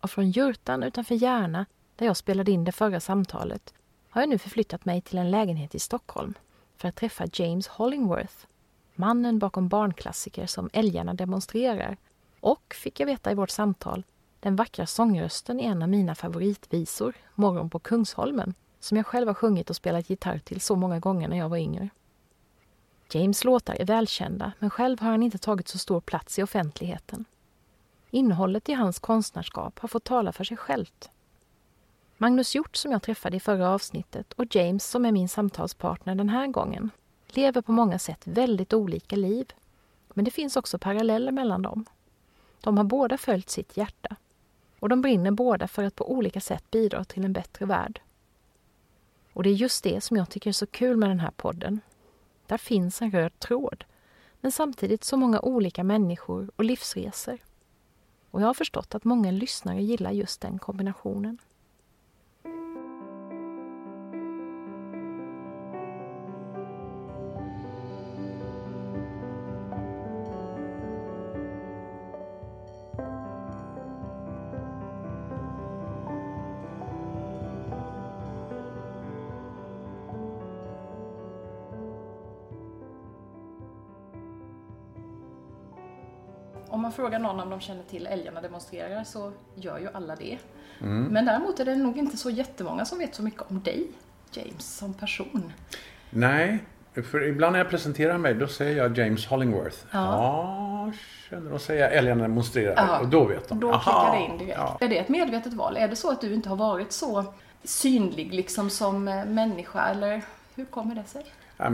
och från Jurtan utanför Järna, där jag spelade in det förra samtalet, har jag nu förflyttat mig till en lägenhet i Stockholm för att träffa James Hollingworth, mannen bakom barnklassiker som Älgarna demonstrerar och, fick jag veta i vårt samtal, den vackra sångrösten i en av mina favoritvisor, Morgon på Kungsholmen, som jag själv har sjungit och spelat gitarr till så många gånger när jag var yngre. James låtar är välkända, men själv har han inte tagit så stor plats i offentligheten. Innehållet i hans konstnärskap har fått tala för sig självt. Magnus Hjort som jag träffade i förra avsnittet och James som är min samtalspartner den här gången lever på många sätt väldigt olika liv. Men det finns också paralleller mellan dem. De har båda följt sitt hjärta och de brinner båda för att på olika sätt bidra till en bättre värld. Och det är just det som jag tycker är så kul med den här podden. Där finns en röd tråd, men samtidigt så många olika människor och livsresor. Och jag har förstått att många lyssnare gillar just den kombinationen. Frågar någon om de känner till älgarna demonstrerar så gör ju alla det. Mm. Men däremot är det nog inte så jättemånga som vet så mycket om dig, James, som person. Nej, för ibland när jag presenterar mig då säger jag James Hollingworth. Ja, ja känner de säga älgarna demonstrerar ja. och då vet de. Då klickar det in direkt. Ja. Är det ett medvetet val? Är det så att du inte har varit så synlig liksom som eh, människa eller hur kommer det sig?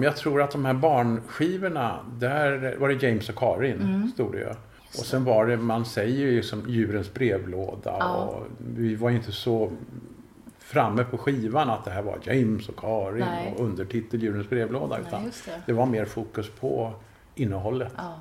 Jag tror att de här barnskivorna, där var det James och Karin, mm. stod det ju. Och sen var det, man säger ju som djurens brevlåda ja. och vi var inte så framme på skivan att det här var James och Karin Nej. och undertitel djurens brevlåda. Utan Nej, det. det. var mer fokus på innehållet. Ja.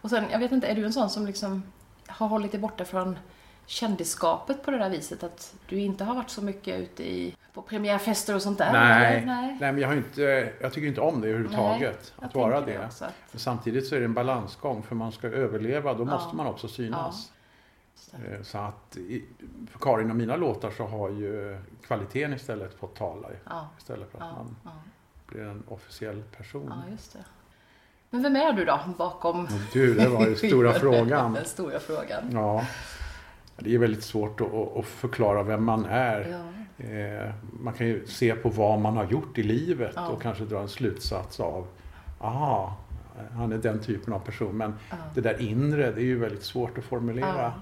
Och sen, jag vet inte, är du en sån som liksom har hållit dig borta från kändisskapet på det där viset? Att du inte har varit så mycket ute i, på premiärfester och sånt där? Nej, nej. nej men jag, har inte, jag tycker inte om det överhuvudtaget. Nej, att vara det. det att... Samtidigt så är det en balansgång för man ska överleva, då ja. måste man också synas. Ja. Eh, så att för Karin och mina låtar så har ju kvaliteten istället fått tala ja. istället för att man blir en officiell person. Men vem är du då bakom? Du, det var ju stora frågan. Den stora frågan. Ja. Det är väldigt svårt att förklara vem man är. Eh, man kan ju se på vad man har gjort i livet ja. och kanske dra en slutsats av, aha, han är den typen av person. Men ja. det där inre, det är ju väldigt svårt att formulera.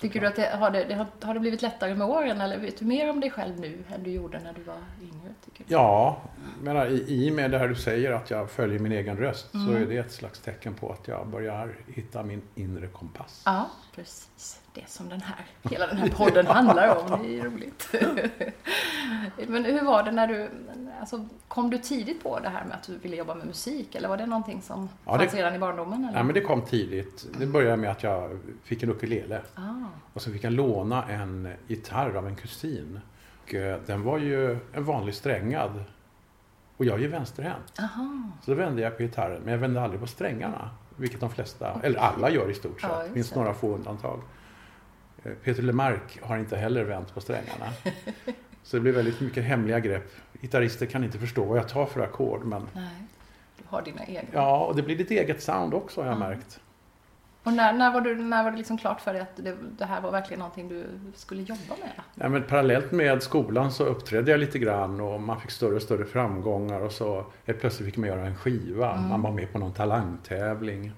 Tycker du att det har, det, har, det blivit lättare med åren eller vet du mer om dig själv nu än du gjorde när du var yngre? Tycker du? Ja, menar, i, i och med det här du säger att jag följer min egen röst mm. så är det ett slags tecken på att jag börjar hitta min inre kompass. Ja, precis. Det som den här, hela den här podden handlar om. Det är roligt. Men hur var det när du, alltså, kom du tidigt på det här med att du ville jobba med musik eller var det någonting som ja, fanns redan i barndomen? Eller? Ja, men det kom tidigt. Det började med att jag fick en ukulele. Ah. Och så fick jag låna en gitarr av en kusin. Och eh, den var ju en vanlig strängad. Och jag är ju vänsterhänt. Så då vände jag på gitarren, men jag vände aldrig på strängarna. Vilket de flesta, eller alla gör i stort sett. Ja, det finns några få undantag. Eh, Peter Lemark har inte heller vänt på strängarna. Så det blir väldigt mycket hemliga grepp. Gitarrister kan inte förstå vad jag tar för ackord. Men... Nej, du har dina egna. Ja, och det blir ditt eget sound också har jag mm. märkt. Och när, när var, du, när var det liksom klart för dig att det, det, här var verkligen någonting du skulle jobba med? Ja, men parallellt med skolan så uppträdde jag lite grann och man fick större och större framgångar och så helt plötsligt fick man göra en skiva. Mm. Man var med på någon talangtävling.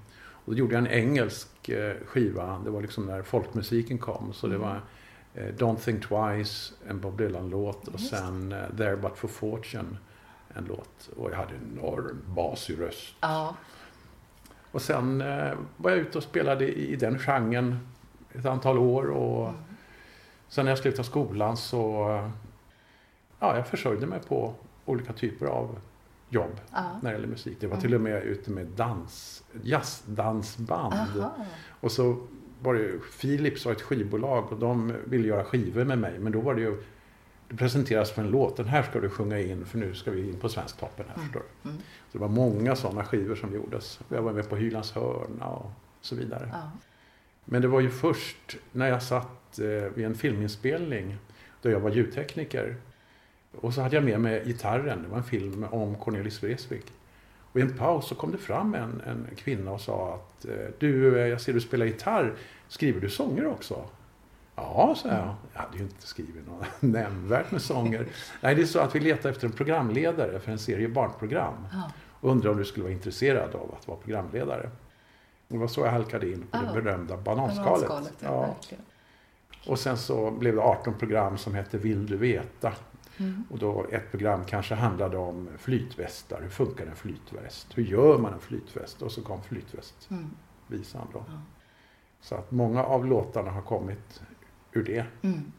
Och då gjorde jag en engelsk eh, skiva. Det var liksom när folkmusiken kom. Så mm. det var eh, Don't think twice, en Bob Dylan-låt och sen uh, There but for fortune, en låt. Och jag hade en enorm basig röst. Ja. Och sen eh, var jag ute och spelade i, i den genren ett antal år och mm. Sen när jag slutade skolan så ja, jag försörjde mig på olika typer av jobb Ja. när det gäller musik. Det var Mm. till och med ute med dans, jazzdansband. Aha. Och så var det ju, Philips var ett skivbolag och de ville göra skivor med mig. Men då var det ju, det presenteras för en låt, den här ska du sjunga in för nu ska vi in på Svensktoppen här Mm. förstår du. Mm. Så det var många sådana skivor som gjordes. Jag var med på Hylands hörna och så vidare. Ja. Men det var ju först när jag satt eh, vid en filminspelning då jag var ljudtekniker. Och så hade jag med mig gitarren. Det var en film om Cornelis Vreeswijk. Och i en paus så kom det fram en, en kvinna och sa att eh, du, eh, jag ser du spelar gitarr. Skriver du sånger också? Ja, sa jag. Jag hade ju inte skrivit något nämnvärt med sånger. Nej, det är så att vi letar efter en programledare för en serie barnprogram. Ja. Och undrade om du skulle vara intresserad av att vara programledare. Det var så jag halkade in på Ja. det berömda bananskalet. Bananskalet, ja. Och sen så blev det 18 program som hette Vill du veta? Mm. Och då ett program kanske handlade om flytvästar. Hur funkar en flytväst? Hur gör man en flytväst? Och så kom flytvästvisan Mm. då. Ja. Så att många av låtarna har kommit ur det. Mm.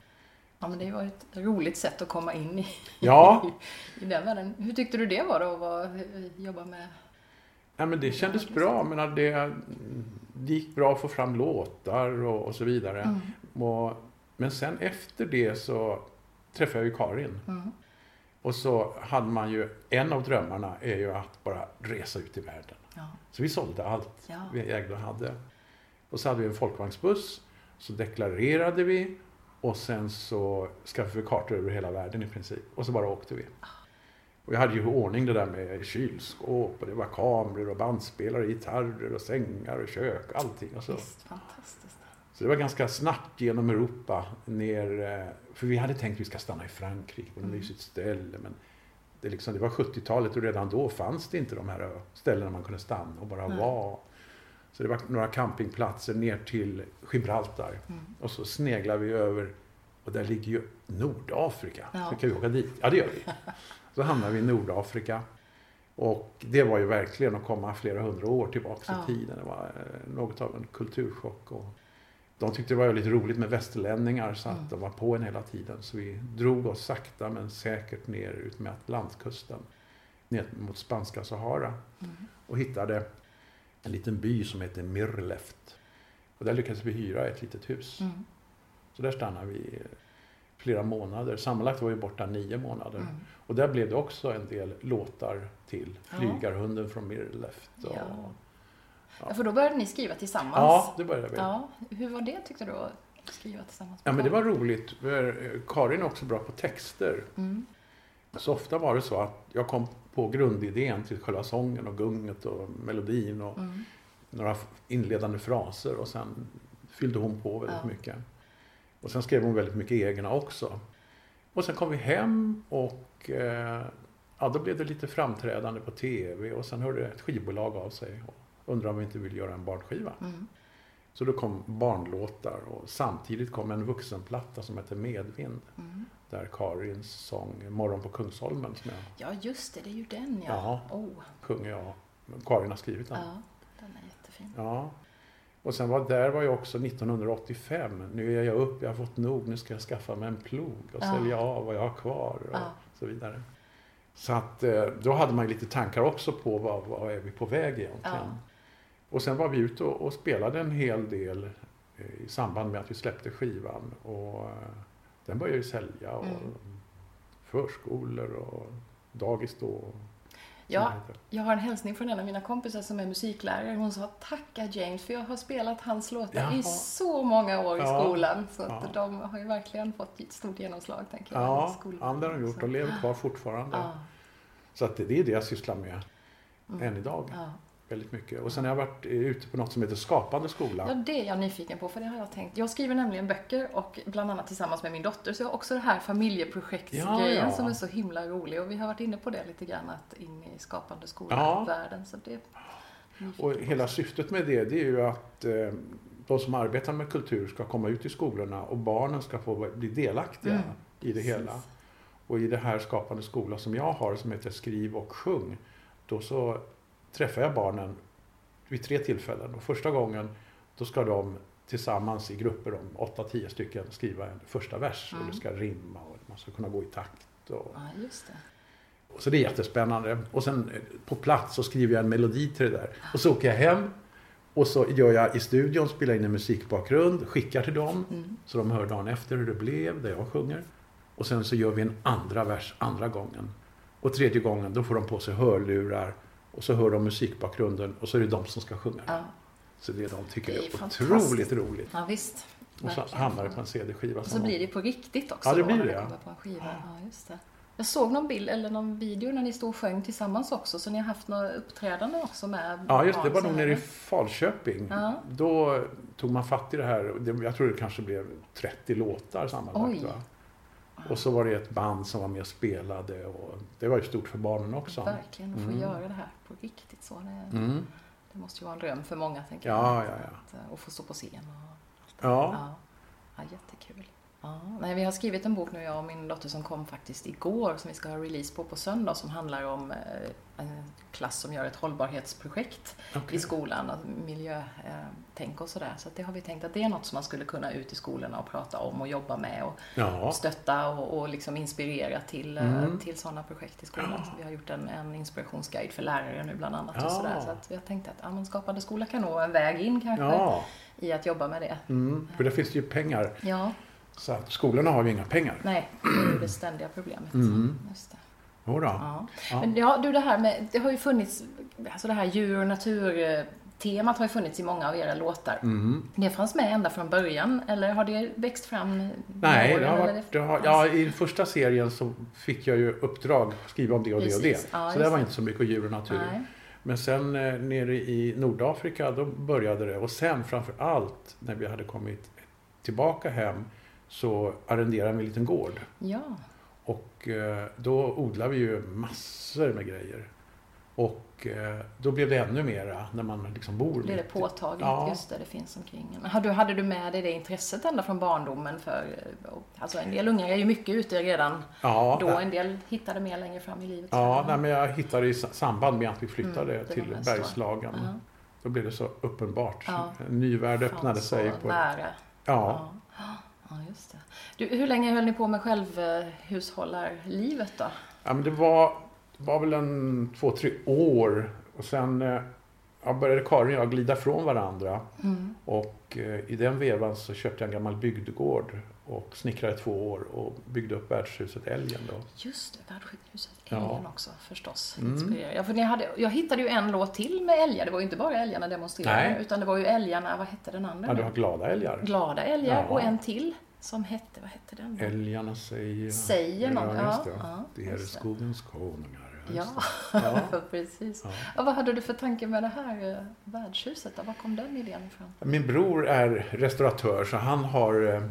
Ja, men det var ett roligt sätt att komma in i, Ja. i den världen. Hur tyckte du det var då att vara- jobba med? Ja, men det kändes bra. Men det, det gick bra att få fram låtar och, och så vidare. Mm. Och, men sen efter det så träffade jag ju Karin. Mm. Och så hade man ju, en av drömmarna är ju att bara resa ut i världen. Ja. Så vi sålde allt Ja. vi ägde och hade. Och så hade vi en folkvagnsbuss. Så deklarerade vi. Och sen så skaffade vi kartor över hela världen i princip. Och så bara åkte vi. Och jag hade ju ordning det där med kylskåp och det var kameror och bandspelare, gitarrer och sängar och kök allting. Och så. Visst, fantastiskt. Så det var ganska snabbt genom Europa ner. eh, För vi hade tänkt att vi ska stanna i Frankrike på något Mm. mysigt ställe. Men det, liksom, det var 70-talet och redan då fanns det inte de här ställena man kunde stanna och bara Nej. vara. Så det var några campingplatser ner till Gibraltar. Mm. Och så sneglar vi över och där ligger ju Nordafrika. Ja. Så kan vi åka dit? Ja, det gör vi. Så hamnar vi i Nordafrika. Och det var ju verkligen att komma flera hundra år tillbaka Ja. i tiden. Det var eh, något av en kulturchock. Och de tyckte det var lite roligt med västerlänningar så att Mm. de var på en hela tiden. Så vi drog oss sakta men säkert ner ut med Atlantkusten. Ner mot spanska Sahara. Mm. Och hittade en liten by som heter Mirleft. Och där lyckades vi hyra ett litet hus. Mm. Så där stannade vi flera månader. Sammanlagt var vi borta nio månader. Mm. Och där blev det också en del låtar till. Flygarhunden från Mirleft. Och, Ja. Ja. Ja, för då började ni skriva tillsammans. ja, det började vi. Ja. Ja, hur var det tyckte du att skriva tillsammans? men det var roligt. För eh, Karin är också bra på texter. Mm. Så ofta var det så att jag kom på grundidén till själva sången och gunget och melodin och Mm. några inledande fraser och sen fyllde hon på väldigt Ja. mycket. Och sen skrev hon väldigt mycket egna också. Och sen kom vi hem och eh, ja, då blev det lite framträdande på TV och sen hörde ett skivbolag av sig och undrade om vi inte ville göra en barnskiva. Mm. Så då kom barnlåtar och samtidigt kom en vuxenplatta som hette Medvind. Mm. Där Karins sång Morgon på Kungsholmen som jag Ja, just det, det är ju den ja. Ja. Oh, sjunger jag. Karin har skrivit den. ja, den är jättefin. Ja. Och sen var där var jag också 1985. Nu är jag upp, jag har fått nog, nu ska jag skaffa mig en plog och Ja. sälja av vad jag har kvar och Ja. så vidare. Så att eh, då hade man ju lite tankar också på vad, vad är vi på väg egentligen. Ja. Och sen var vi ute och, och spelade en hel del eh, i samband med att vi släppte skivan. Och eh, den började ju sälja och Mm. förskolor och dagis då. Ja, jag har en hälsning från en av mina kompisar som är musiklärare. Hon sa tacka James för jag har spelat hans låtar Jaha. i så många år i Ja. skolan. Så att Ja. de har ju verkligen fått ett stort genomslag tänker jag. Ja, ja, det har de gjort. De lever kvar fortfarande. Ja. Så att det, det är det jag sysslar med Mm. än idag. Ja. Väldigt mycket. Och sen har jag varit eh, ute på något som heter Skapande skola. ja, det är jag nyfiken på för det har jag tänkt. Jag skriver nämligen böcker och bland annat tillsammans med min dotter så jag har också det här familjeprojektsgrejen Ja, ja. som är så himla rolig och vi har varit inne på det lite grann att in i Skapande Ja. skola-världen. Det nyfiken Och hela syftet med det, det är ju att eh, de som arbetar med kultur ska komma ut i skolorna och barnen ska få bli delaktiga Mm, i det precis. hela. Och i det här Skapande skola som jag har som heter Skriv och sjung, då så träffar jag barnen vid tre tillfällen. Och första gången då ska de tillsammans i grupper om 8-10 stycken skriva en första vers Mm. och det ska rimma och man ska kunna gå i takt. Och, Ja, just det. så det är jättespännande. Och sen eh, på plats så skriver jag en melodi till det där. Och så åker jag hem och så gör jag i studion, spelar in en musikbakgrund, skickar till dem. Mm. Så de hör dagen efter hur det blev, där jag sjunger. Och sen så gör vi en andra vers andra gången. Och tredje gången, då får de på sig hörlurar. Och så hör de musikbakgrunden och så är det de som ska sjunga. Ja, Så det de tycker Det är är, otroligt roligt. ja visst. Och så hamnar det på en CD-skiva. Och så blir de- det på riktigt också Ja, det blir det, ja. på en skiva. Ja, just det. Jag såg någon bild eller någon video när ni stod och sjöng tillsammans också, så ni har haft några uppträdanden också med Ja, just det. Var nog nere i Falköping. Ja. Då tog man fatt i det här. Jag tror det kanske blev 30 låtar sammanlagt. Oj. Va? Och så var det ett band som var med och spelade. Och det var ju stort för barnen också. Verkligen, att få Mm. göra det här på riktigt så. Det, Mm. det måste ju vara en dröm för många, tänker Ja, jag. ja, ja. Att, eh, få stå på scen och Ja. Ja, ja jättekul. Ja, nej, vi har skrivit en bok nu, jag och min dotter, som kom faktiskt igår, som vi ska ha release på på söndag, som handlar om eh, en klass som gör ett hållbarhetsprojekt Okej. i skolan, miljötänk och sådär. Så det har vi tänkt att det är något som man skulle kunna ut i skolorna och prata om och jobba med och Ja. stötta och, och liksom inspirera till, eh, Mm. till sådana projekt i skolan. Ja. Så vi har gjort en, en inspirationsguide för lärare nu bland annat. Ja. Och sådär. Så att jag tänkte att ja, men Skapande skola kan vara en väg in kanske i att jobba med det. Mm. För där finns det ju pengar. Ja, Så att skolorna har ju inga pengar. nej, det är det ständiga problemet. Mm. Just det. Ja. Ja. Men ja, du det här med, det har ju funnits, alltså det här djur och naturtemat har ju funnits i många av era låtar. Mm. Det fanns med ända från början, eller har det växt fram Nej, åren, det har varit, det har, ja, i den första serien så fick jag ju uppdrag att skriva om det och det och det. Ja, så det var inte så mycket djur och natur. Nej. Men sen eh, nere i Nordafrika då började det och sen framför allt när vi hade kommit tillbaka hem så arrenderade vi en liten gård. Ja, Och eh, då odlade vi ju massor med grejer. Och eh, då blev det ännu mera när man liksom bor blir det påtagligt Ja. just det, det finns omkring en. Hade, du med dig det intresset ända från barndomen för, eh, alltså en del ungar är ju mycket ute redan Ja, då, nej, en del hittade mer längre fram i livet. ja nej, men jag hittade i sa- samband med att vi flyttade Mm, till. Bergslagen. Ja. Då blev det så uppenbart. Ja. En ny värld öppnade sig. På, nära. ja, Ja, ja just det. Du, hur länge höll ni på med självhushållarlivet då? Ja, men det var, var väl en två, tre år. Och sen eh, ja, började Karin och jag glida från varandra. Mm. Och eh, i den vevan så köpte jag en gammal bygdegård och snickrade i två år och byggde upp värdshuset Älgen då. Just det, värdsjukhuset Ja. Älgen också förstås. Mm. Ja, för ni hade, jag hittade ju en låt till med älgar. Det var ju inte bara älgarna demonstrerade Nej. utan det var ju älgarna, vad hette den andra? Ja, du nu? har glada älgar. Glada älgar Ja. och en till som hette, vad hette den? då? Älgarna säger... Säger någon, ja, just ja. det. ja det är just det. skogens konungar. Ja, det. Ja. precis. Ja. Ja, vad hade du för tanke med det här eh, värdshuset? Då? Var kom den idén ifrån? Min bror är restauratör så han har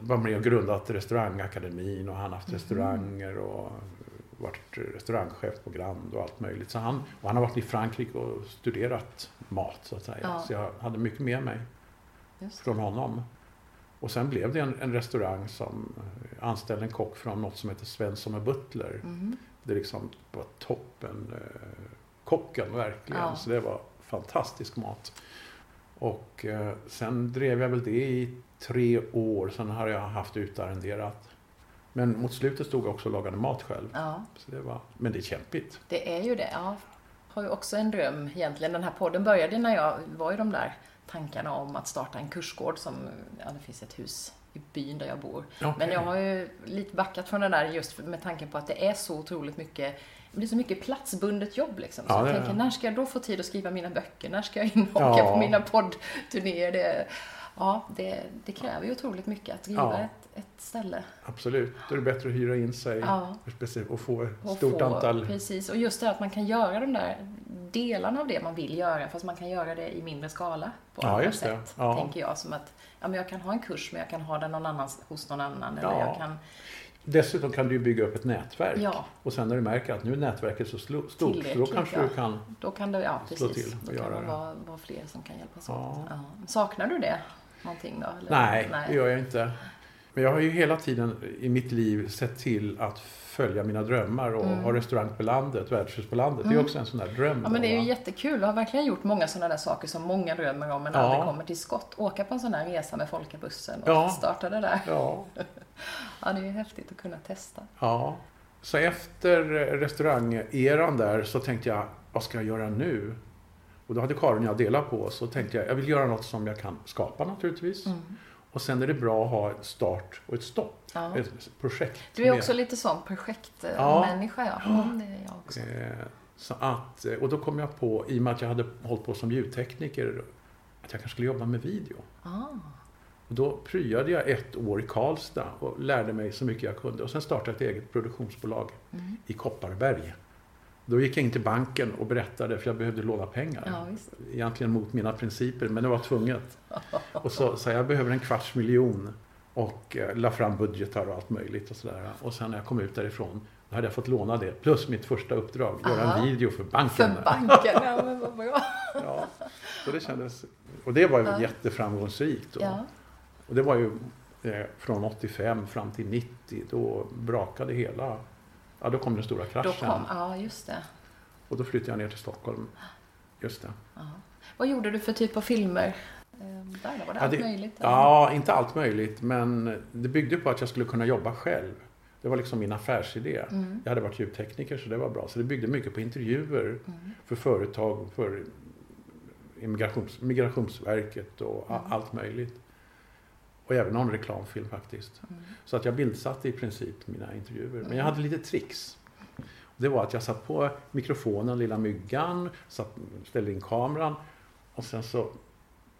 varit med och grundat restaurangakademin och han har haft restauranger och varit restaurangchef på Grand och allt möjligt. Så han, och han har varit i Frankrike och studerat mat så att säga. Ja. Så jag hade mycket med mig från honom. Och sen blev det en, en restaurang som anställde en kock från något som heter Svensson och Butler. Mhm. Det liksom var toppen eh, kocken verkligen. Ja. Så det var fantastisk mat. Och eh, sen drev jag väl det i tre år. Sen har jag haft utarrenderat. Men mot slutet stod jag också och lagade mat själv. Ja, Så det var, men det är kämpigt. det är ju det. Ja. har ju också en dröm egentligen. Den här podden började när jag var i de där tankarna om att starta en kursgård som, ja det finns ett hus i byn där jag bor. Okej. Men jag har ju lite backat från det där just med tanken på att det är så otroligt mycket det är så mycket platsbundet jobb liksom. Så Ja, jag tänker, när ska jag då få tid att skriva mina böcker? När ska jag in och Ja. åka på mina poddturnéer? Det, ja, det, det kräver ju otroligt mycket att driva Ja. ett, ett ställe. Absolut. Då är det bättre att hyra in sig Ja. och få ett Och stort få- antal. Precis, och just det att man kan göra de där delarna av det man vill göra, fast man kan göra det i mindre skala på Ja, andra sätt. Ja. Tänker jag, som att ja, men jag kan ha en kurs, men jag kan ha den någon annans, hos någon annan. Eller Ja. jag kan, Dessutom kan du bygga upp ett nätverk. ja, Och sen när du märker att nu är nätverket så stort, så då kanske ja. du kan... då kan det, ja Slå till och då göra kan det vara, vara fler som kan hjälpas Ja. åt. Saknar du det någonting då? Eller? Nej, det gör jag inte. Men jag har ju hela tiden i mitt liv sett till att följa mina drömmar och Mm. ha restaurang på landet, värdshus på landet. Det är Mm. också en sån där dröm. Ja men det är ju va? jättekul. Du har verkligen gjort många sådana där saker som många drömmer om men Ja. aldrig kommer till skott. Åka på en sån här resa med Folkabussen och Ja. starta det där. Ja, Ja, det är ju häftigt att kunna testa. ja. Så efter restaurangeran där så tänkte jag, vad ska jag göra nu? Och då hade Karin och jag delat på oss och tänkte jag, jag vill göra något som jag kan skapa naturligtvis. Mm. Och sen är det bra att ha ett start och ett stopp. Ja. Ett projekt. Du är med. också lite sån projektmänniska ja. Mm, det är jag också. Eh, Så att, eh, och då kom jag på, i och med att jag hade hållit på som ljudtekniker, att jag kanske skulle jobba med video. Ah. Och då pryade jag ett år i Karlstad och lärde mig så mycket jag kunde. Och sen startade jag ett eget produktionsbolag Mm. i Kopparberg. Då gick jag in till banken och berättade, för jag behövde låna pengar. Ja, visst. Egentligen mot mina principer, men det var tvunget. Och så sa jag, behöver en kvarts miljon. Och eh, la fram budgetar och allt möjligt och sådär. Och sen när jag kom ut därifrån, då hade jag fått låna det. Plus mitt första uppdrag, göra Aha. en video för banken. För banken, ja men vad bra. Ja, så det kändes... Och det var ju Ja. jätteframgångsrikt. Och, Ja. och det var ju eh, från 85 fram till 90. Då brakade hela... Ja, då kom den stora Då kraschen. kom, ja just det. Och då flyttade jag ner till Stockholm. Just det. Ja. Vad gjorde du för typ av filmer? Eh, Där då? Var det Ja, allt det- möjligt? eller? Ja, inte allt möjligt. Men det byggde på att jag skulle kunna jobba själv. Det var liksom min affärsidé. Mm. Jag hade varit ljudtekniker så det var bra. Så det byggde mycket på intervjuer Mm. för företag, för immigrations, Migrationsverket och Mm. allt möjligt. Och även någon reklamfilm faktiskt. Mm. Så att jag bildsatte i princip mina intervjuer. Men Mm. jag hade lite tricks. Det var att jag satt på mikrofonen, lilla myggan, satt, ställde in kameran och sen så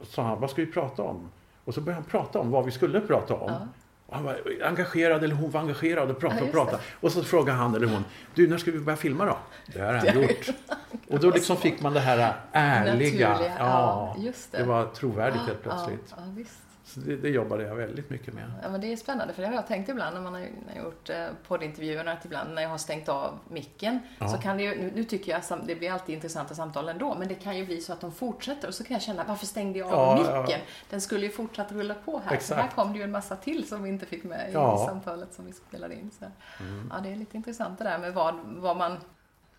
sa han, vad ska vi prata om? Och så började han prata om vad vi skulle prata om. Ja. Och han var engagerad, eller hon var engagerad och pratade Ja, och pratade. Och så frågade han eller hon, du när ska vi börja filma då? Det har han gjort. Och då liksom fick man det här ärliga. Naturliga, ja, just det. det var trovärdigt helt plötsligt. Ja, ja, visst. Så det, det jobbade jag väldigt mycket med. Ja, men det är spännande för det har jag tänkt ibland när man har, gjort eh, poddintervjuerna att ibland när jag har stängt av micken Ja. så kan det ju, nu, tycker jag det blir alltid intressanta samtal ändå, men det kan ju bli så att de fortsätter och så kan jag känna varför stängde jag av Ja, ja. micken? Den skulle ju fortsatt rulla på här. Så Exakt. här kom det ju en massa till som vi inte fick med i Ja. samtalet som vi spelade in. Så. Mm. Ja, det är lite intressant det där med vad, vad man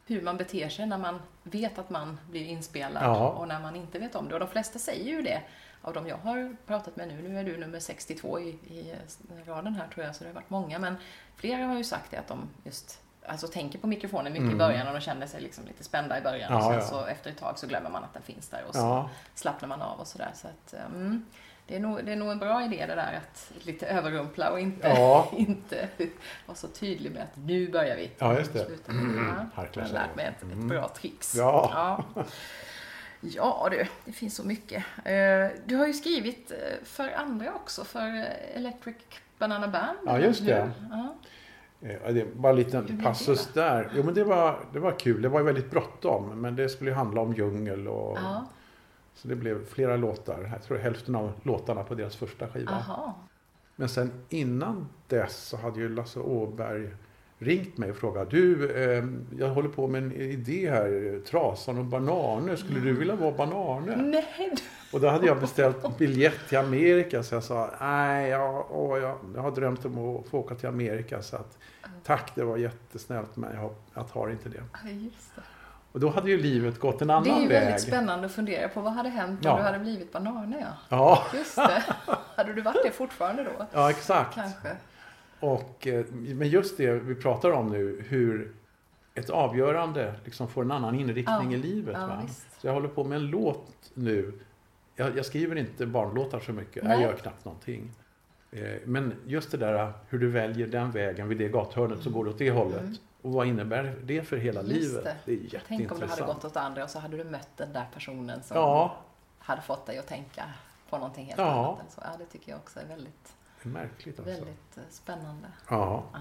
hur man beter sig när man vet att man blir inspelad Ja. och när man inte vet om det. Och de flesta säger ju det av de jag har pratat med nu. Nu är du nummer 62 i, i raden här tror jag, så det har varit många. Men flera har ju sagt det att de just alltså, tänker på mikrofonen mycket i Mm. början och de känner sig liksom lite spända i början. Ja, och sen ja. så efter ett tag så glömmer man att den finns där och så Ja, slappnar man av och sådär. Så att, mm, det, är nog, det är nog en bra idé det där att lite överrumpla och inte, inte vara så tydlig med att nu börjar vi. Ja, just det. Slutar vi. Ja, jag har lärt mig ett, ett Mm. bra tricks. Ja. Ja. Du, det finns så mycket. Eh, Du har ju skrivit eh, för andra också, för eh, Electric Banana Band. Ja, just det. Ja. Det var en liten passus det där. Jo, men det var, det var kul. Det var väldigt bråttom. Men det skulle ju handla om djungel och... Ja, Så det blev flera låtar. Jag tror hälften av låtarna på deras första skiva. aha. Men sen innan dess så hade ju Lasse Åberg ringt mig och frågat. Du, eh, jag håller på med en idé här. Trasan och bananer. Skulle du vilja vara bananer? Nej, Och då hade jag beställt biljett till Amerika. Så jag sa, nej, jag, åh, jag, jag har drömt om att få åka till Amerika. Så att, tack, det var jättesnällt. Men jag, jag tar inte det. Ja, just det. Och då hade ju livet gått en annan Det är ju väg. väldigt spännande att fundera på vad hade hänt om Ja. du hade blivit bananer. Ja. Ja, Just det. hade du varit det fortfarande då? ja, exakt. Kanske. Och, eh, men just det vi pratar om nu, hur ett avgörande liksom får en annan inriktning Ja, i livet. ja. Så jag håller på med en låt nu. Jag, jag skriver inte barnlåtar så mycket, Nej. jag gör knappt någonting. Eh, Men just det där hur du väljer den vägen vid det gathörnet så går det åt det hållet. Mm. Och vad innebär det för hela Just livet? det. Det är Tänk om du jätteintressant. hade gått åt andra och så hade du mött den där personen som Ja, hade fått dig att tänka på någonting helt annat. Så. Ja, det tycker jag också är väldigt, det är märkligt alltså. väldigt eh, spännande. Ja, Ja.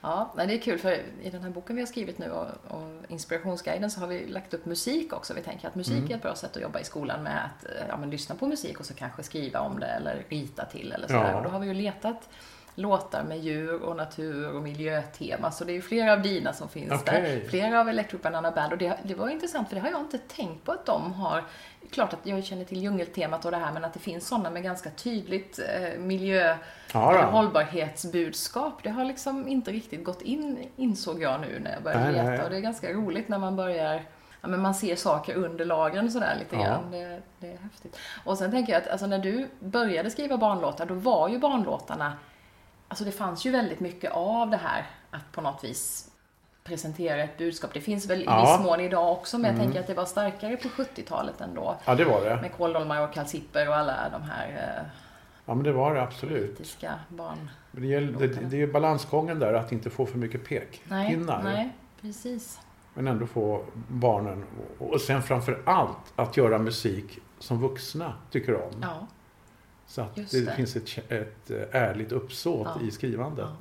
Ja, men det är kul för i den här boken vi har skrivit nu och, och Inspirationsguiden så har vi lagt upp musik också. Vi tänker att musik Mm. är ett bra sätt att jobba i skolan med att eh, ja, men lyssna på musik och så kanske skriva om det eller rita till eller så. Ja. Och då har vi ju letat låtar med djur och natur och miljötema. Så det är ju flera av dina som finns Okej. där. Flera av Electric Banana Band. Och det, det var intressant för det har jag inte tänkt på att de har. Klart att jag känner till djungeltemat och det här men att det finns sådana med ganska tydligt eh, miljö Ja, hållbarhetsbudskap. Det har liksom inte riktigt gått in insåg jag nu när jag började Nej, leta. nej. Och det är ganska roligt när man börjar Ja, men man ser saker under lagren sådär lite Ja. grann. Det, det är häftigt. Och sen tänker jag att alltså, när du började skriva barnlåtar, då var ju barnlåtarna Alltså det fanns ju väldigt mycket av det här att på något vis presentera ett budskap. Det finns väl i Ja. viss mån idag också, men jag tänker att det var starkare på 70-talet ändå. Ja, det var det. Med kåldolmar och kalsipper och alla de här eh, Ja, men det var det absolut. barn... Men det, gäller, det, det är balansgången där att inte få för mycket Nej, pekpinnar. nej, precis. Men ändå få barnen och, och sen framför allt att göra musik som vuxna tycker om. Ja, Så att det, det. finns ett, ett eh, ärligt uppsåt Ja. i skrivandet. Ja.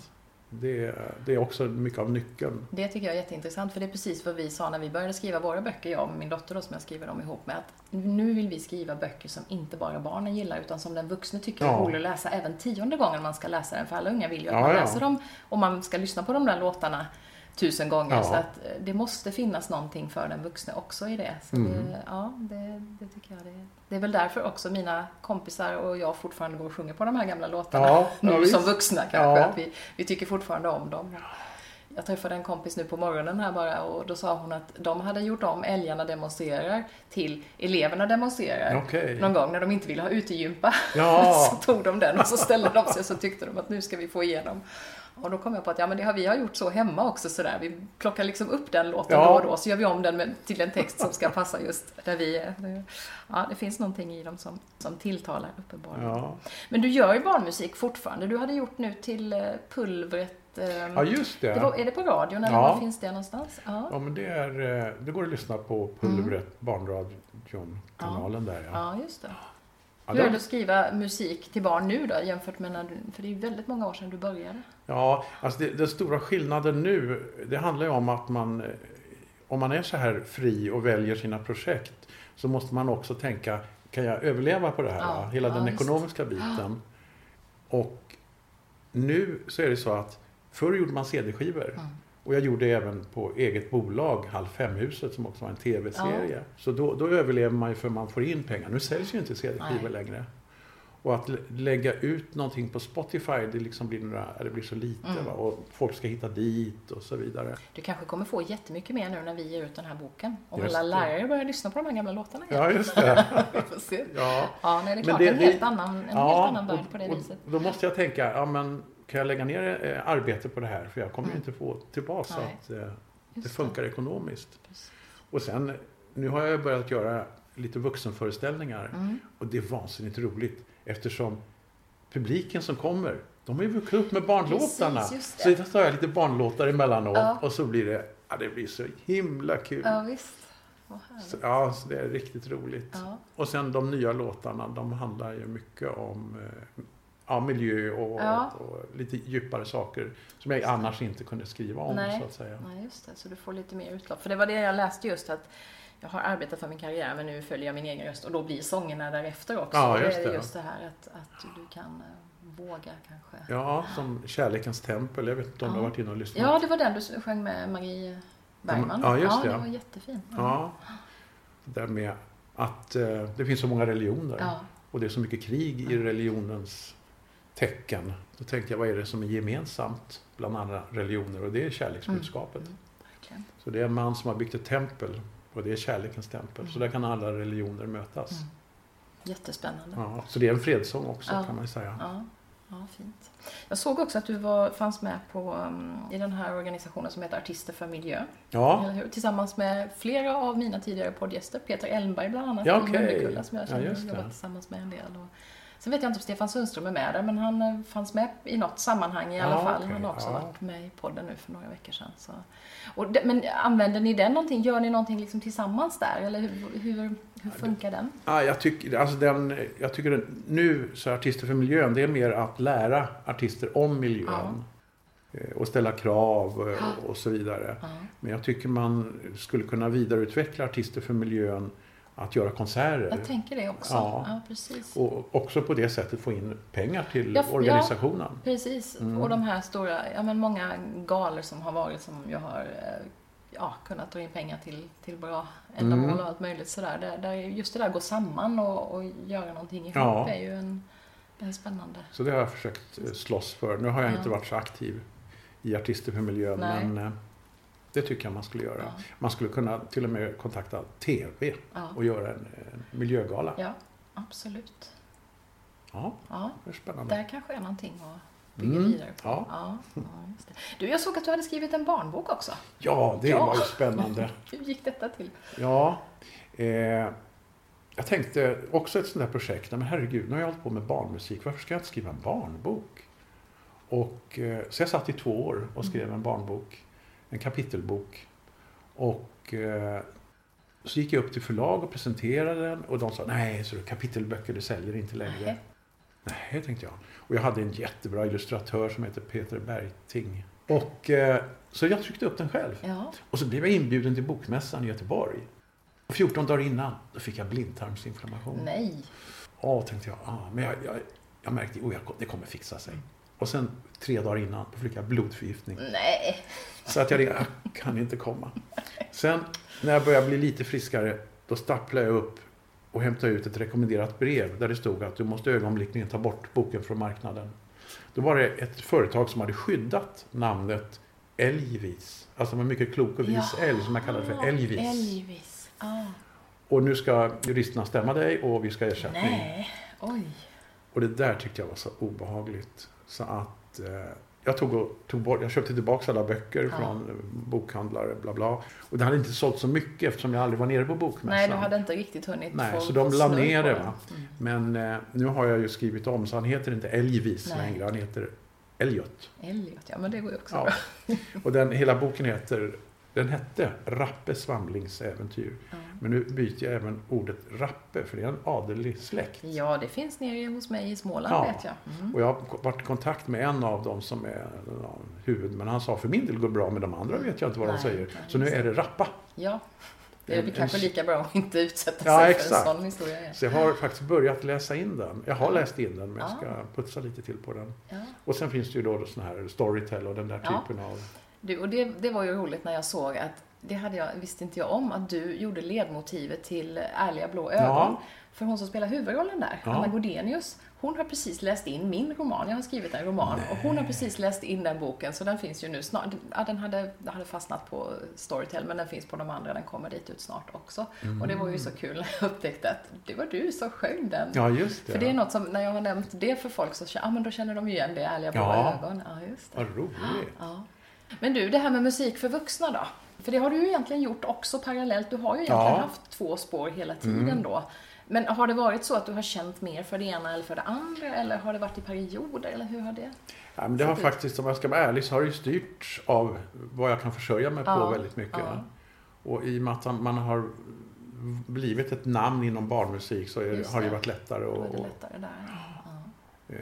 Det, det är också mycket av nyckeln. det tycker jag är jätteintressant, för det är precis vad vi sa när vi började skriva våra böcker, jag och min dotter då, som jag skriver dem ihop med, att nu vill vi skriva böcker som inte bara barnen gillar, utan som den vuxne tycker är Ja. rolig att läsa även tionde gången man ska läsa den, för alla unga vill ju att Ja, man ja. läser dem och man ska lyssna på de där låtarna tusen gånger. Ja. Så att eh, det måste finnas någonting för den vuxne också i det. Så Mm. det, ja, det, det tycker jag. Det, det är väl därför också mina kompisar och jag fortfarande går och sjunger på de här gamla låtarna. Ja, nu som vuxna kanske. Att vi, vi tycker fortfarande om dem. Jag träffade en kompis nu på morgonen här bara och då sa hon att de hade gjort om Älgarna demonstrerar till Eleverna demonstrerar. Okej. Någon gång när de inte ville ha utegympa Ja. så tog de den och så ställde de sig och så tyckte de att nu ska vi få igenom. Och då kom jag på att ja, men det har, vi har gjort så hemma också sådär. Vi plockar liksom upp den låten Ja. då och då så gör vi om den med, till en text som ska passa just där vi är. Ja, det finns någonting i dem som, som tilltalar uppenbarligen. Ja. Men du gör ju barnmusik fortfarande. Du hade gjort nu till eh, Pulvret. eh, ja, just det. det var, är det på radion eller Ja. var finns det någonstans? Ja, Ja, men det, är, eh, det går att lyssna på Pulvret, barnradion-kanalen där. Ja. ja just det. Ja, Hur är det- att skriva musik till barn nu då jämfört med när du, för det är ju väldigt många år sedan du började. Ja, alltså det, den stora skillnaden nu, det handlar ju om att man, eh, om man är så här fri och väljer sina projekt, så måste man också tänka, kan jag överleva på det här? Ja? Hela ja, den visst. ekonomiska biten. Och nu så är det så att förr gjorde man CD-skivor. Mm. Och jag gjorde även på eget bolag, Halv fem-huset som också var en tv-serie. Så då, då överlever man ju för man får in pengar. Nu säljs ju inte CD-skivor längre. Och att lä- lägga ut någonting på Spotify, det, liksom blir, några, det blir så lite. Mm. Och folk ska hitta dit och så vidare. Du kanske kommer få jättemycket mer nu när vi ger ut den här boken. Och Just alla lärare börjar lyssna på de här gamla låtarna igen. Ja, just det. Vi får. Ja. Ja, nej, det är klart. det- en det- helt annan, en helt annan värld på det och, viset. då måste jag tänka, ja men kan jag lägga ner eh, arbete på det här? För jag kommer Mm. inte få tillbaka så att eh, det funkar ekonomiskt. Precis. Och sen, nu har jag börjat göra lite vuxenföreställningar. Mm. Och det är vansinnigt roligt eftersom publiken som kommer, de har ju vuxit upp med barnlåtarna. Precis, det. Så idag tar jag lite barnlåtar emellanåt Ja. och så blir det, ja det blir så himla kul. Ja, visst. Så, ja, så det är riktigt roligt. Ja. Och sen de nya låtarna, de handlar ju mycket om eh, ja, miljö och, Ja. och lite djupare saker som jag annars inte kunde skriva om Nej. så att säga. Nej, just det. Så du får lite mer utlopp. För det var det jag läste just att jag har arbetat för min karriär men nu följer jag min egen röst och då blir sångerna därefter också. Ja, just det är det. just det här att, att du kan eh, våga kanske. Ja, som Kärlekens tempel. Jag vet inte om du Ja. har varit inne och lyssnat? Ja, det var den du sjöng med Marie Bergman. Ja, just ja, det. det var jättefin. Ja. Det där med att eh, det finns så många religioner. Ja, Och det är så mycket krig i religionens tecken. Då tänkte jag, vad är det som är gemensamt bland andra religioner? Och det är kärleksbudskapet. Mm. verkligen. Så det är en man som har byggt ett tempel. Och det är kärlekens tempel. Så där kan alla religioner mötas. Mm. Jättespännande. Ja, så det är en fredssång också Ja. kan man säga. Ja, ja, fint. Jag såg också att du var, fanns med på, um, i den här organisationen som heter Artister för miljö. Ja? Tillsammans med flera av mina tidigare poddgäster. Peter Elmberg bland annat. Ja. Mölnekulla som jag Ja, känner det. jobbat tillsammans med en del. Och sen vet jag inte om Stefan Sundström är med där, men han eh, fanns med i något sammanhang i alla Ja, fall. okej, Han har också ja. varit med i podden nu för några veckor sedan. Så. Och det, men använder ni den någonting? Gör ni någonting liksom tillsammans där? Eller hur, hur, hur funkar den? Ja, jag, tycker, alltså den, jag tycker den, nu så Artister för miljön, det är mer att lära artister om miljön. Eh, Och ställa krav eh, och, så vidare. Ja. Men jag tycker man skulle kunna vidareutveckla Artister för miljön att göra konserter. Jag tänker det också. Ja. ja. precis. Och också på det sättet få in pengar till ja, organisationen. Ja, precis. Mm. Och de här stora, ja men många galor som har varit som jag har eh, ja, kunnat dra in pengar till, till bra ändamål mm. och allt möjligt sådär. Där, där just det där gå samman och, och göra någonting ihop ja. är ju en, en spännande. Så det har jag försökt eh, slåss för. Nu har jag inte varit så aktiv i Artister för miljön Nej. men eh, det tycker jag man skulle göra. Ja. Man skulle kunna till och med kontakta TV ja. och göra en, en miljögala. Ja, absolut. Ja, ja, det är spännande. Där kanske är någonting att bygga mm, vidare på. Ja. Ja, du, jag såg att du hade skrivit en barnbok också. Ja, det var ju spännande. Hur gick detta till? Ja, eh, jag tänkte också ett sånt där projekt. Men herregud, nu har jag hållit på med barnmusik. Varför ska jag inte skriva en barnbok? Och, eh, så jag satt i två år och skrev en barnbok en kapitelbok. Och eh, så gick jag upp till förlag och presenterade den och de sa nej, så kapitelböcker det säljer inte längre. Nej. tänkte jag. Och jag hade en jättebra illustratör som heter Peter Bergting. Och eh, så jag tryckte upp den själv. Ja. Och så blev jag inbjuden till Bokmässan i Göteborg. Och 14 dagar innan då fick jag blindtarmsinflammation. Nej. Ja, tänkte jag. Ah, men jag, jag, jag märkte att oh, det kommer fixa sig. Och sen tre dagar innan då fick jag blodförgiftning. Nej. Så att jag, jag kan inte komma. Sen när jag började bli lite friskare, då stapplade jag upp och hämtade ut ett rekommenderat brev där det stod att du måste ögonblickligen ta bort boken från marknaden. Då var det ett företag som hade skyddat namnet Älgvis. Alltså med mycket klok och vis ja. älg som jag kallade för Älgvis. Älgvis. Ah. Och nu ska juristerna stämma dig och vi ska ersättning. Nej, oj. Och det där tyckte jag var så obehagligt. Så att eh, jag, tog och, tog bort, jag köpte tillbaka alla böcker ja. från bokhandlare, bla bla. Och det hade inte sålt så mycket eftersom jag aldrig var nere på bokmässan. Nej, du hade inte riktigt hunnit Nej, få så de la ner det. Va? Mm. Men eh, nu har jag ju skrivit om, så han heter inte Älgvis längre, han heter Elliot. Elliot, ja men det går ju också ja. bra. och den, hela boken heter den hette Rappe Svamlingsäventyr. Ja. Men nu byter jag även ordet Rappe för det är en adelig släkt. Ja, det finns nere hos mig i Småland ja. vet jag. Mm. Och jag har varit i kontakt med en av dem som är ja, huvudman. Han sa för min del går bra men de andra vet jag inte vad Nej, de säger. Så nu är det Rappa. Ja. Det är en, kanske lika bra att inte utsätta sig ja, exakt. för en sån historia. Ja. Så jag har faktiskt börjat läsa in den. Jag har läst in den men jag ska putsa lite till på den. Och sen finns det ju då sån här Storytel och den där typen av du, och det, det var ju roligt när jag såg att det hade jag, visste inte jag om, att du gjorde ledmotivet till Ärliga blå ögon. Ja. För hon som spelar huvudrollen där, ja. Anna Godenius, hon har precis läst in min roman. Jag har skrivit en roman Nej. och hon har precis läst in den boken så den finns ju nu snart. Ja, den hade, hade fastnat på Storytel men den finns på de andra. Den kommer dit ut snart också. Mm. Och det var ju så kul när jag upptäckte att det var du som sjöng den. Ja, just det. För det är något som, när jag har nämnt det för folk så ja, men då känner de igen det, Ärliga blå ja. ögon. Ja, just det. Vad roligt. Ja. Men du, det här med musik för vuxna då? För det har du ju egentligen gjort också parallellt. Du har ju egentligen ja. haft två spår hela tiden mm. då. Men har det varit så att du har känt mer för det ena eller för det andra? Eller har det varit i perioder? Eller hur har det Ja, men det har faktiskt, om jag ska vara ärlig, så har det ju styrts av vad jag kan försörja mig ja. på väldigt mycket. Ja. Och i och med att man har blivit ett namn inom barnmusik så är, har det varit lättare. Och, det lättare där. Eh.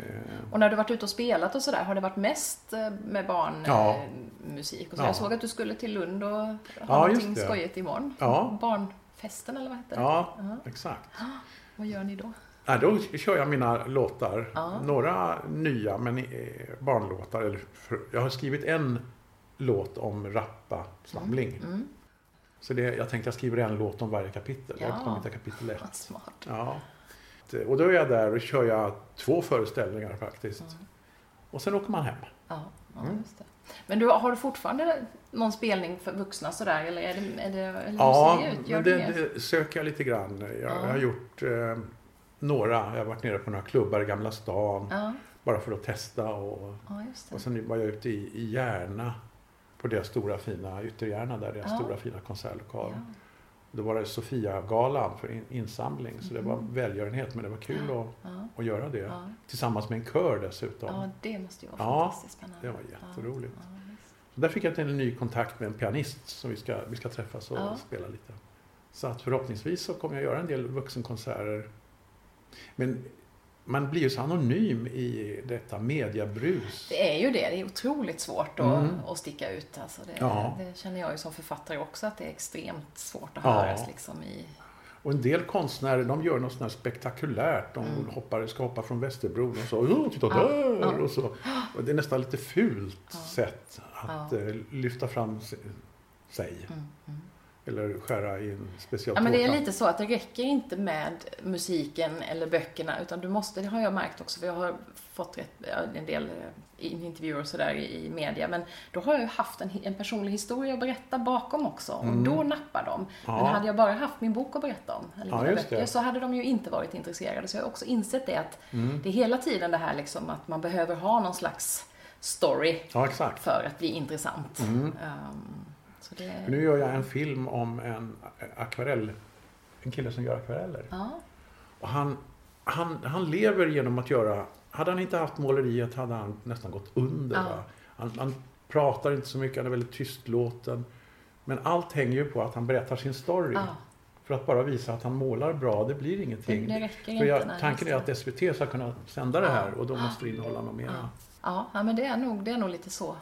Och när du varit ute och spelat och sådär, har det varit mest eh, med barnmusik? Ja. Och så ja. Jag såg att du skulle till Lund och ha ja, någonting skojigt imorgon. Ja. Barnfesten eller vad heter det? Ja, uh -huh. exakt. Vad gör ni då? Ja, då kör jag mina låtar. Ja. Några nya men eh, barnlåtar. Eller jag har skrivit en låt om rappa samling. Mm. Mm. Så det, jag tänkte jag skriver en låt om varje kapitel. Ja. Jag har kommit till kapitel ett. Smart. Ja. Och då är jag där och kör jag två föreställningar faktiskt. Mm. Och sen åker man hem. Ja, ja mm. just det. Men du, har du fortfarande någon spelning för vuxna sådär? Eller är det, är det eller ja, det, det, det, söker jag lite grann. Jag, ja. jag har gjort eh, några. Jag har varit nere på några klubbar i Gamla stan. Ja. Bara för att testa. Och, och sen var jag ute i, i Järna. På deras stora fina Ytterjärna där deras stora fina konsertlokal. Då var det Sofia-galan för insamling. Så det var mm. välgörenhet men det var kul att, ja. att göra det. Ja. Tillsammans med en kör dessutom. Ja, det måste ju vara ja, fantastiskt spännande. det var jätteroligt. Ja, där fick jag en ny kontakt med en pianist som vi ska, vi ska träffas och spela lite. Så att förhoppningsvis så kommer jag göra en del vuxenkonserter. Men man blir ju så anonym i detta mediabrus. Det är ju det. Det är otroligt svårt att, mm. att sticka ut. Alltså det, ja. det, känner jag ju som författare också att det är extremt svårt att ja. höras liksom i Och en del konstnärer de gör något sånt här spektakulärt. De mm. hoppar, ska hoppa från Västerbron och så, oh, titta där! Ja. Och så. Och det är nästan lite fult sätt att eh, lyfta fram sig. Mm, mm eller skära i en speciell Ja, men det är lite så att det räcker inte med musiken eller böckerna utan du måste, det har jag märkt också för jag har fått rätt, en del eh, intervjuer och sådär i media men då har jag ju haft en, en personlig historia att berätta bakom också och mm. då nappar de. Ja. Men hade jag bara haft min bok att berätta om, eller mina ja, böcker, det. så hade de ju inte varit intresserade. Så jag har också insett det att mm. det är hela tiden det här liksom att man behöver ha någon slags story ja, för att bli intressant. Mm. Um, det... Nu gör jag en film om en akvarell, en kille som gör akvareller. Ja. Och han, han, han lever genom att göra, hade han inte haft måleriet hade han nästan gått under. Ja. Han, han, pratar inte så mycket, han är väldigt tystlåten. Men allt hänger ju på att han berättar sin story. Ja. För att bara visa att han målar bra, det blir ingenting. Det, det För jag, tanken är att SVT ska kunna sända det här och då måste det innehålla något mer. Ja, ja men det är, nog, det är nog lite så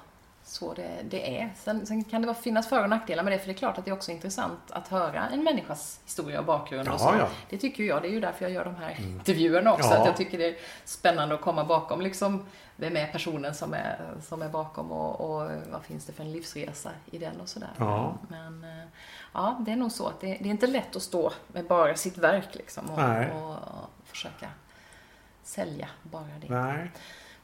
så det, det är. Sen, sen, kan det finnas för och nackdelar med det, för det är klart att det är också intressant att höra en människas historia och bakgrund ja, och så. Ja. Det tycker jag, det är ju därför jag gör de här mm. intervjuerna också, ja. att jag tycker det är spännande att komma bakom liksom, vem är personen som är, som är bakom och, och vad finns det för en livsresa i den och sådär. Ja. Men eh, ja, det är nog så att det, det, är inte lätt att stå med bara sitt verk liksom och, och, och försöka sälja bara det. Nej.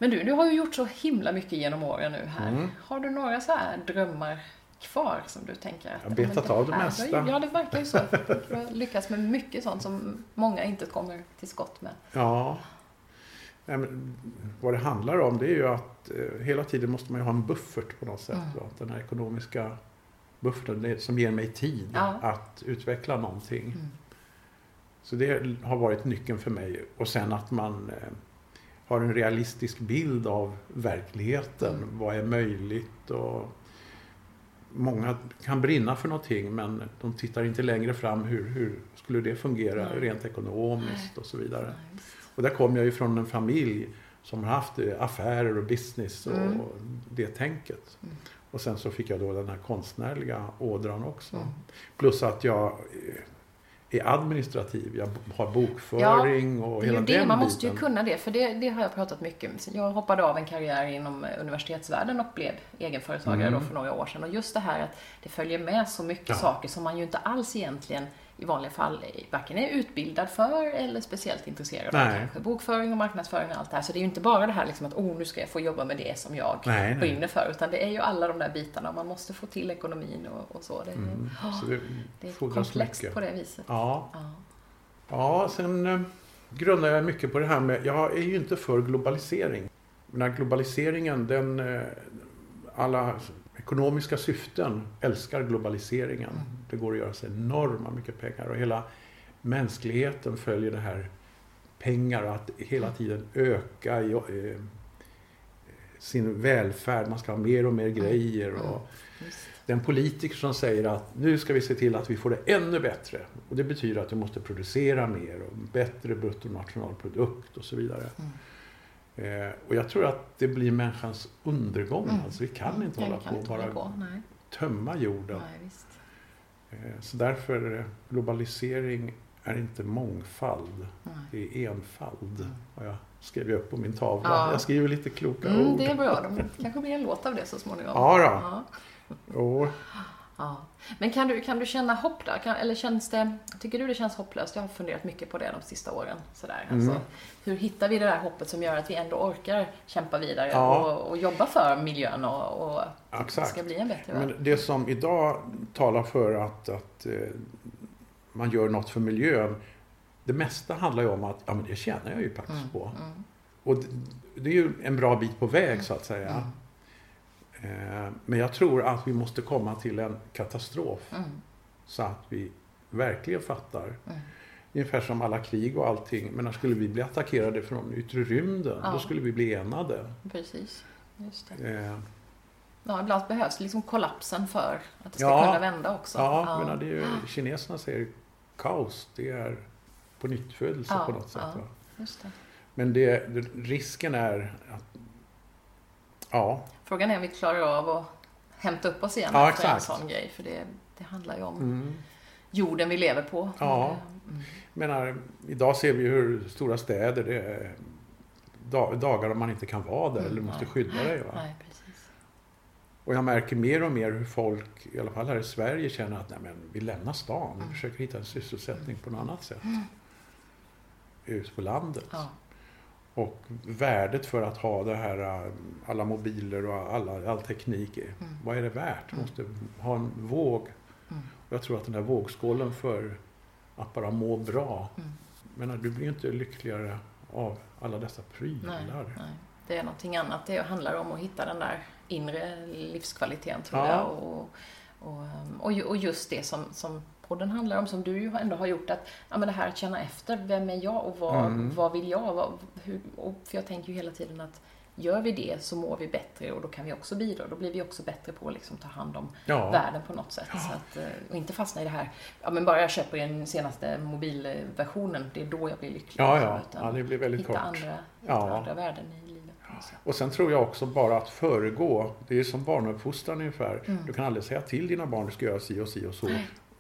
Men du, du har ju gjort så himla mycket genom åren nu här. Mm. Har du några så här drömmar kvar som du tänker att... Jag har betat av det mesta. Ja, det verkar ju så. Du har lyckats med mycket sånt som många inte kommer till skott med. Ja. vad det handlar om det är ju att eh, hela tiden måste man ju ha en buffert på något sätt. Mm. Den här ekonomiska bufferten som ger mig tid ja. att utveckla någonting. Mm. Så det har varit nyckeln för mig. Och sen att man eh, har en realistisk bild av verkligheten. Mm. Vad är möjligt? Och många kan brinna för någonting men de tittar inte längre fram. Hur, hur skulle det fungera mm. rent ekonomiskt och så vidare. Och där kommer jag ju från en familj som har haft affärer och business och mm. det tänket. Mm. Och sen så fick jag då den här konstnärliga ådran också. Mm. Plus att jag är administrativ. Jag har bokföring ja, och hela det, den Man måste ju kunna det, för det, det har jag pratat mycket om. Jag hoppade av en karriär inom universitetsvärlden och blev egenföretagare mm. då för några år sedan. Och just det här att det följer med så mycket ja. saker som man ju inte alls egentligen i vanliga fall varken är utbildad för eller speciellt intresserad av. Kanske bokföring och marknadsföring och allt det här. Så det är ju inte bara det här liksom att oh, nu ska jag få jobba med det som jag nej, brinner för. Utan det är ju alla de där bitarna. Man måste få till ekonomin och, och så. Det, mm. oh, så det, det är komplext mycket. på det viset. Ja, ja. ja sen eh, grundar jag mycket på det här med, jag är ju inte för globalisering. Den här globaliseringen, den, eh, alla ekonomiska syften älskar globaliseringen. Mm. Det går att göra sig enorma mycket pengar och hela mänskligheten följer det här pengar och att hela tiden öka i, eh, sin välfärd. Man ska ha mer och mer mm. grejer. Och mm. den politiker som säger att nu ska vi se till att vi får det ännu bättre. Och det betyder att vi måste producera mer och bättre bruttonationalprodukt och så vidare. Mm. Eh, och jag tror att det blir människans undergång. Mm. Alltså, vi kan mm. inte hålla på och bara på. tömma jorden. Nej, så därför, eh, globalisering är inte mångfald. Nej. Det är enfald. Mm. Och jag skrev upp på min tavla. Ja. Jag skriver lite kloka mm, ord. Det är bra. Det kanske blir en låt av det så småningom. Ja, då. ja. Och, Ja. Men kan du, kan du känna hopp där? Kan, eller känns det, tycker du det känns hopplöst? Jag har funderat mycket på det de sista åren. Sådär. Mm. Alltså, hur hittar vi det där hoppet som gör att vi ändå orkar kämpa vidare ja. och, och, jobba för miljön och, och att det ska bli en bättre värld? Men det som idag talar för att, att eh, man gör något för miljön, det mesta handlar ju om att ja, men det tjänar jag ju faktiskt mm. på. Mm. Och det, det, är ju en bra bit på väg så att säga. Eh, men jag tror att vi måste komma till en katastrof. Mm. Så att vi verkligen fattar. Mm. Ungefär som alla krig och allting. Men när skulle vi bli attackerade från yttre rymden, ja. då skulle vi bli enade. Precis, just det. Eh. Ja, ibland behövs liksom kollapsen för att det ska ja, kunna vända också. Ja, ja. Men det är ju, kineserna säger kaos, det är på nytt ja, på något sätt. Ja, just det. Men det, risken är att Ja. Frågan är om vi klarar av att hämta upp oss igen ja, efter en sån grej. För det, det handlar ju om mm. jorden vi lever på. Ja. Mm. menar, idag ser vi hur stora städer det är dagar om man inte kan vara där mm, eller måste skydda dig. Va? Nej, och jag märker mer och mer hur folk, i alla fall här i Sverige, känner att nej, men vi lämnar stan. Vi mm. försöker hitta en sysselsättning på något annat sätt. Mm. Ute på landet. Ja. Och värdet för att ha det här, äh, alla mobiler och alla, all teknik, mm. vad är det värt? Mm. måste ha en våg. Mm. Och jag tror att den där vågskålen för att bara må bra. Mm. Men du blir ju inte lyckligare av alla dessa prylar. Nej, nej. Det är någonting annat. Det handlar om att hitta den där inre livskvaliteten tror ja. jag. Och, och, och, just det som, som podden handlar om, som du ju ändå har gjort, att ja, men det här att känna efter, vem är jag och vad, mm. vad vill jag? Vad, hur, för jag tänker ju hela tiden att gör vi det så mår vi bättre och då kan vi också bidra. Då blir vi också bättre på att liksom ta hand om ja. världen på något sätt. Ja. Så att, eh, och inte fastna i det här, ja men bara jag köper den senaste mobilversionen, det är då jag blir lycklig. Ja, ja. ja det blir väldigt hitta kort. Andra, ja. andra värden i livet. Och sen tror jag också bara att föregå, det är som barnuppfostran ungefär. Mm. Du kan aldrig säga till dina barn du ska göra si och si och så.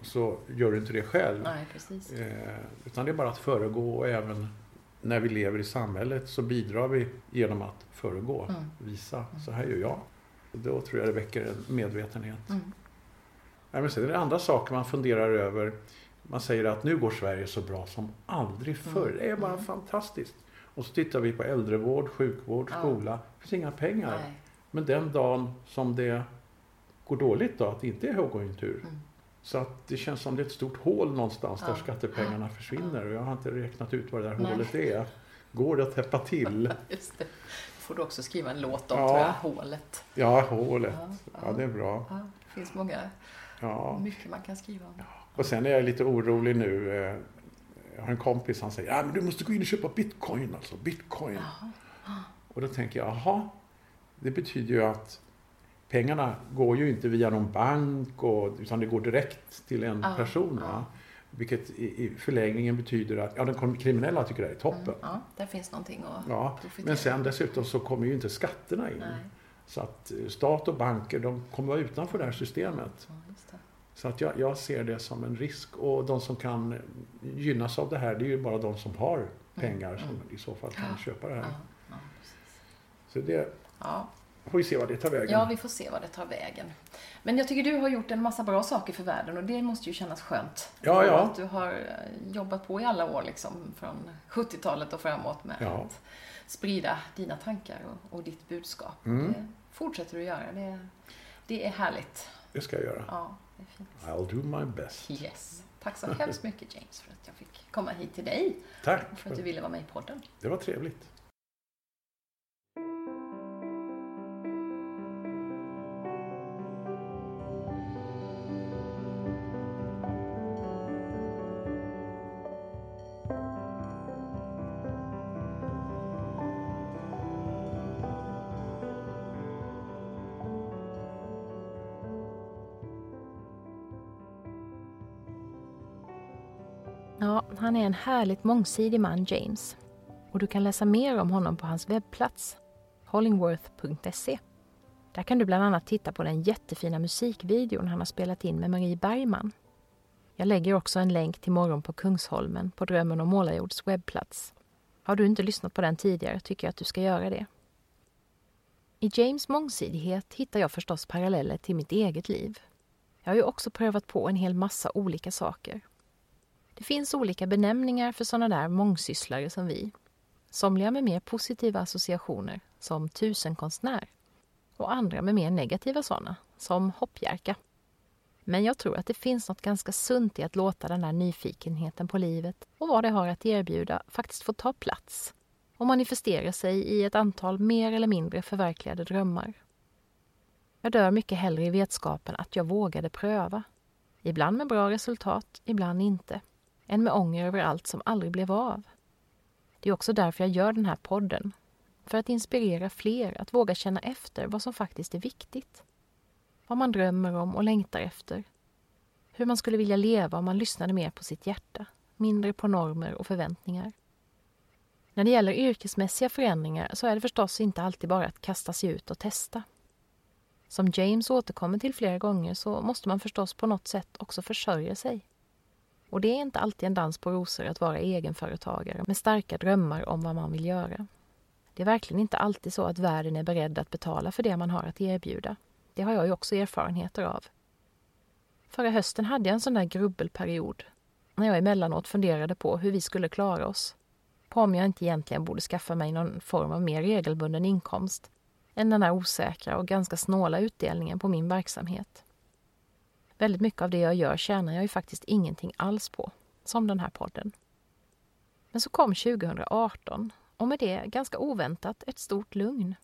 Så gör du inte det själv. Nej, precis. Eh, utan det är bara att föregå och även när vi lever i samhället så bidrar vi genom att föregå, mm. visa, mm. så här gör jag. Då tror jag det väcker en medvetenhet. Mm. Ja, men sen är det andra saker man funderar över. Man säger att nu går Sverige så bra som aldrig förr. Mm. Det är bara mm. fantastiskt. Och så tittar vi på äldrevård, sjukvård, skola. Det finns inga pengar. Nej. Men den dagen som det går dåligt då, att det inte är högkonjunktur. Mm. Så att det känns som det är ett stort hål någonstans ja. där skattepengarna försvinner. Och jag har inte räknat ut vad det där Nej. hålet är. Går det att täppa till? Just det. får du också skriva en låt om, ja. tror jag. Hålet. Ja, hålet. Ja, ja det är bra. Ja, det finns många, ja. mycket man kan skriva om. Och sen är jag lite orolig nu. Eh, jag har en kompis, han säger, ah, men du måste gå in och köpa bitcoin alltså, bitcoin. Och då tänker jag, jaha, det betyder ju att pengarna går ju inte via någon bank och, utan det går direkt till en ja, person. Ja. Vilket i, i förlängningen betyder att ja, den kriminella tycker det är toppen. Mm, ja, där finns någonting att ja, Men sen dessutom så kommer ju inte skatterna in. Nej. Så att eh, stat och banker de kommer vara utanför det här systemet. Ja, så att jag, jag, ser det som en risk och de som kan gynnas av det här det är ju bara de som har mm, pengar mm. som i så fall kan köpa det här. Så det får vi se vad det tar vägen. Ja, vi får se vad det tar vägen. Men jag tycker du har gjort en massa bra saker för världen och det måste ju kännas skönt. Ja, ja. Att du har eh, jobbat på i alla år liksom från 70-talet och framåt med ja. att sprida dina tankar och, och ditt budskap. Mm. Det fortsätter du göra. Det, det är härligt. Det ska jag göra. Ja, det är fint. I'll do my best. Yes. Tack så hemskt mycket James för att jag fick komma hit till dig. Tack. Och för att du ville vara med i podden. Det var trevligt. En härligt mångsidig man, James. Och du kan läsa mer om honom på hans webbplats, hollingworth.se. Där kan du bland annat titta på den jättefina musikvideon han har spelat in med Marie Bergman. Jag lägger också en länk till Morgon på Kungsholmen på Drömmen om Målarjords webbplats. Har du inte lyssnat på den tidigare tycker jag att du ska göra det. I James mångsidighet hittar jag förstås paralleller till mitt eget liv. Jag har ju också prövat på en hel massa olika saker. Det finns olika benämningar för sådana där mångsysslare som vi. Somliga med mer positiva associationer, som tusenkonstnär. Och andra med mer negativa sådana, som hoppjerka. Men jag tror att det finns något ganska sunt i att låta den där nyfikenheten på livet och vad det har att erbjuda faktiskt få ta plats och manifestera sig i ett antal mer eller mindre förverkligade drömmar. Jag dör mycket hellre i vetskapen att jag vågade pröva. Ibland med bra resultat, ibland inte än med ånger över allt som aldrig blev av. Det är också därför jag gör den här podden. För att inspirera fler att våga känna efter vad som faktiskt är viktigt. Vad man drömmer om och längtar efter. Hur man skulle vilja leva om man lyssnade mer på sitt hjärta, mindre på normer och förväntningar. När det gäller yrkesmässiga förändringar så är det förstås inte alltid bara att kasta sig ut och testa. Som James återkommer till flera gånger så måste man förstås på något sätt också försörja sig. Och det är inte alltid en dans på rosor att vara egenföretagare med starka drömmar om vad man vill göra. Det är verkligen inte alltid så att världen är beredd att betala för det man har att erbjuda. Det har jag ju också erfarenheter av. Förra hösten hade jag en sån där grubbelperiod när jag emellanåt funderade på hur vi skulle klara oss. På om jag inte egentligen borde skaffa mig någon form av mer regelbunden inkomst än den här osäkra och ganska snåla utdelningen på min verksamhet. Väldigt mycket av det jag gör tjänar jag ju faktiskt ingenting alls på, som den här podden. Men så kom 2018 och med det ganska oväntat ett stort lugn.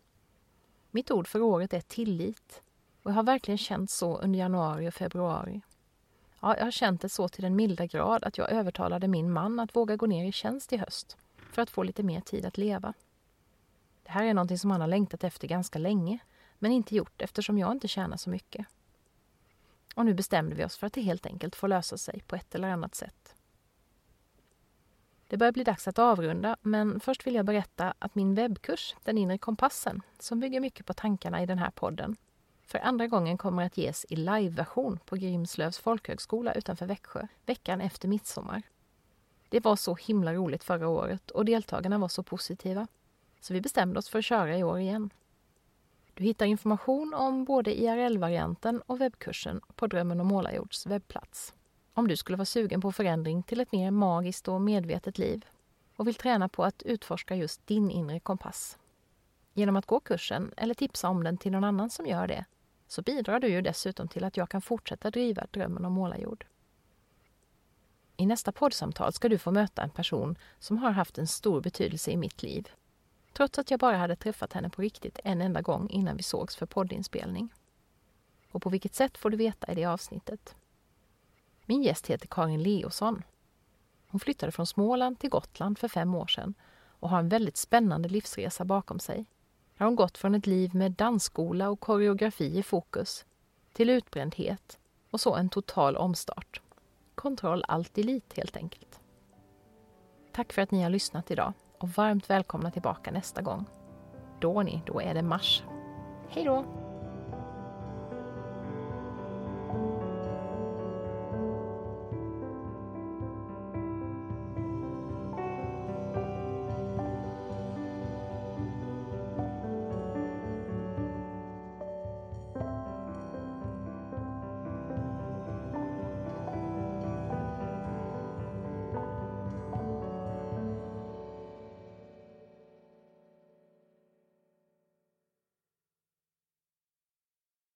Mitt ord för året är tillit och jag har verkligen känt så under januari och februari. Ja, jag har känt det så till den milda grad att jag övertalade min man att våga gå ner i tjänst i höst för att få lite mer tid att leva. Det här är någonting som han har längtat efter ganska länge men inte gjort eftersom jag inte tjänar så mycket. Och nu bestämde vi oss för att det helt enkelt får lösa sig på ett eller annat sätt. Det börjar bli dags att avrunda, men först vill jag berätta att min webbkurs, Den inre kompassen, som bygger mycket på tankarna i den här podden, för andra gången kommer att ges i liveversion på Grimslövs folkhögskola utanför Växjö veckan efter midsommar. Det var så himla roligt förra året och deltagarna var så positiva. Så vi bestämde oss för att köra i år igen. Du hittar information om både IRL-varianten och webbkursen på Drömmen om Målarjords webbplats. Om du skulle vara sugen på förändring till ett mer magiskt och medvetet liv och vill träna på att utforska just din inre kompass. Genom att gå kursen eller tipsa om den till någon annan som gör det så bidrar du ju dessutom till att jag kan fortsätta driva Drömmen om Målarjord. I nästa poddsamtal ska du få möta en person som har haft en stor betydelse i mitt liv trots att jag bara hade träffat henne på riktigt en enda gång innan vi sågs för poddinspelning. Och på vilket sätt får du veta i det avsnittet. Min gäst heter Karin Leosson. Hon flyttade från Småland till Gotland för fem år sedan och har en väldigt spännande livsresa bakom sig. Där hon gått från ett liv med dansskola och koreografi i fokus till utbrändhet och så en total omstart. Kontroll allt elit helt enkelt. Tack för att ni har lyssnat idag och varmt välkomna tillbaka nästa gång. Då ni, då är det mars. Hej då!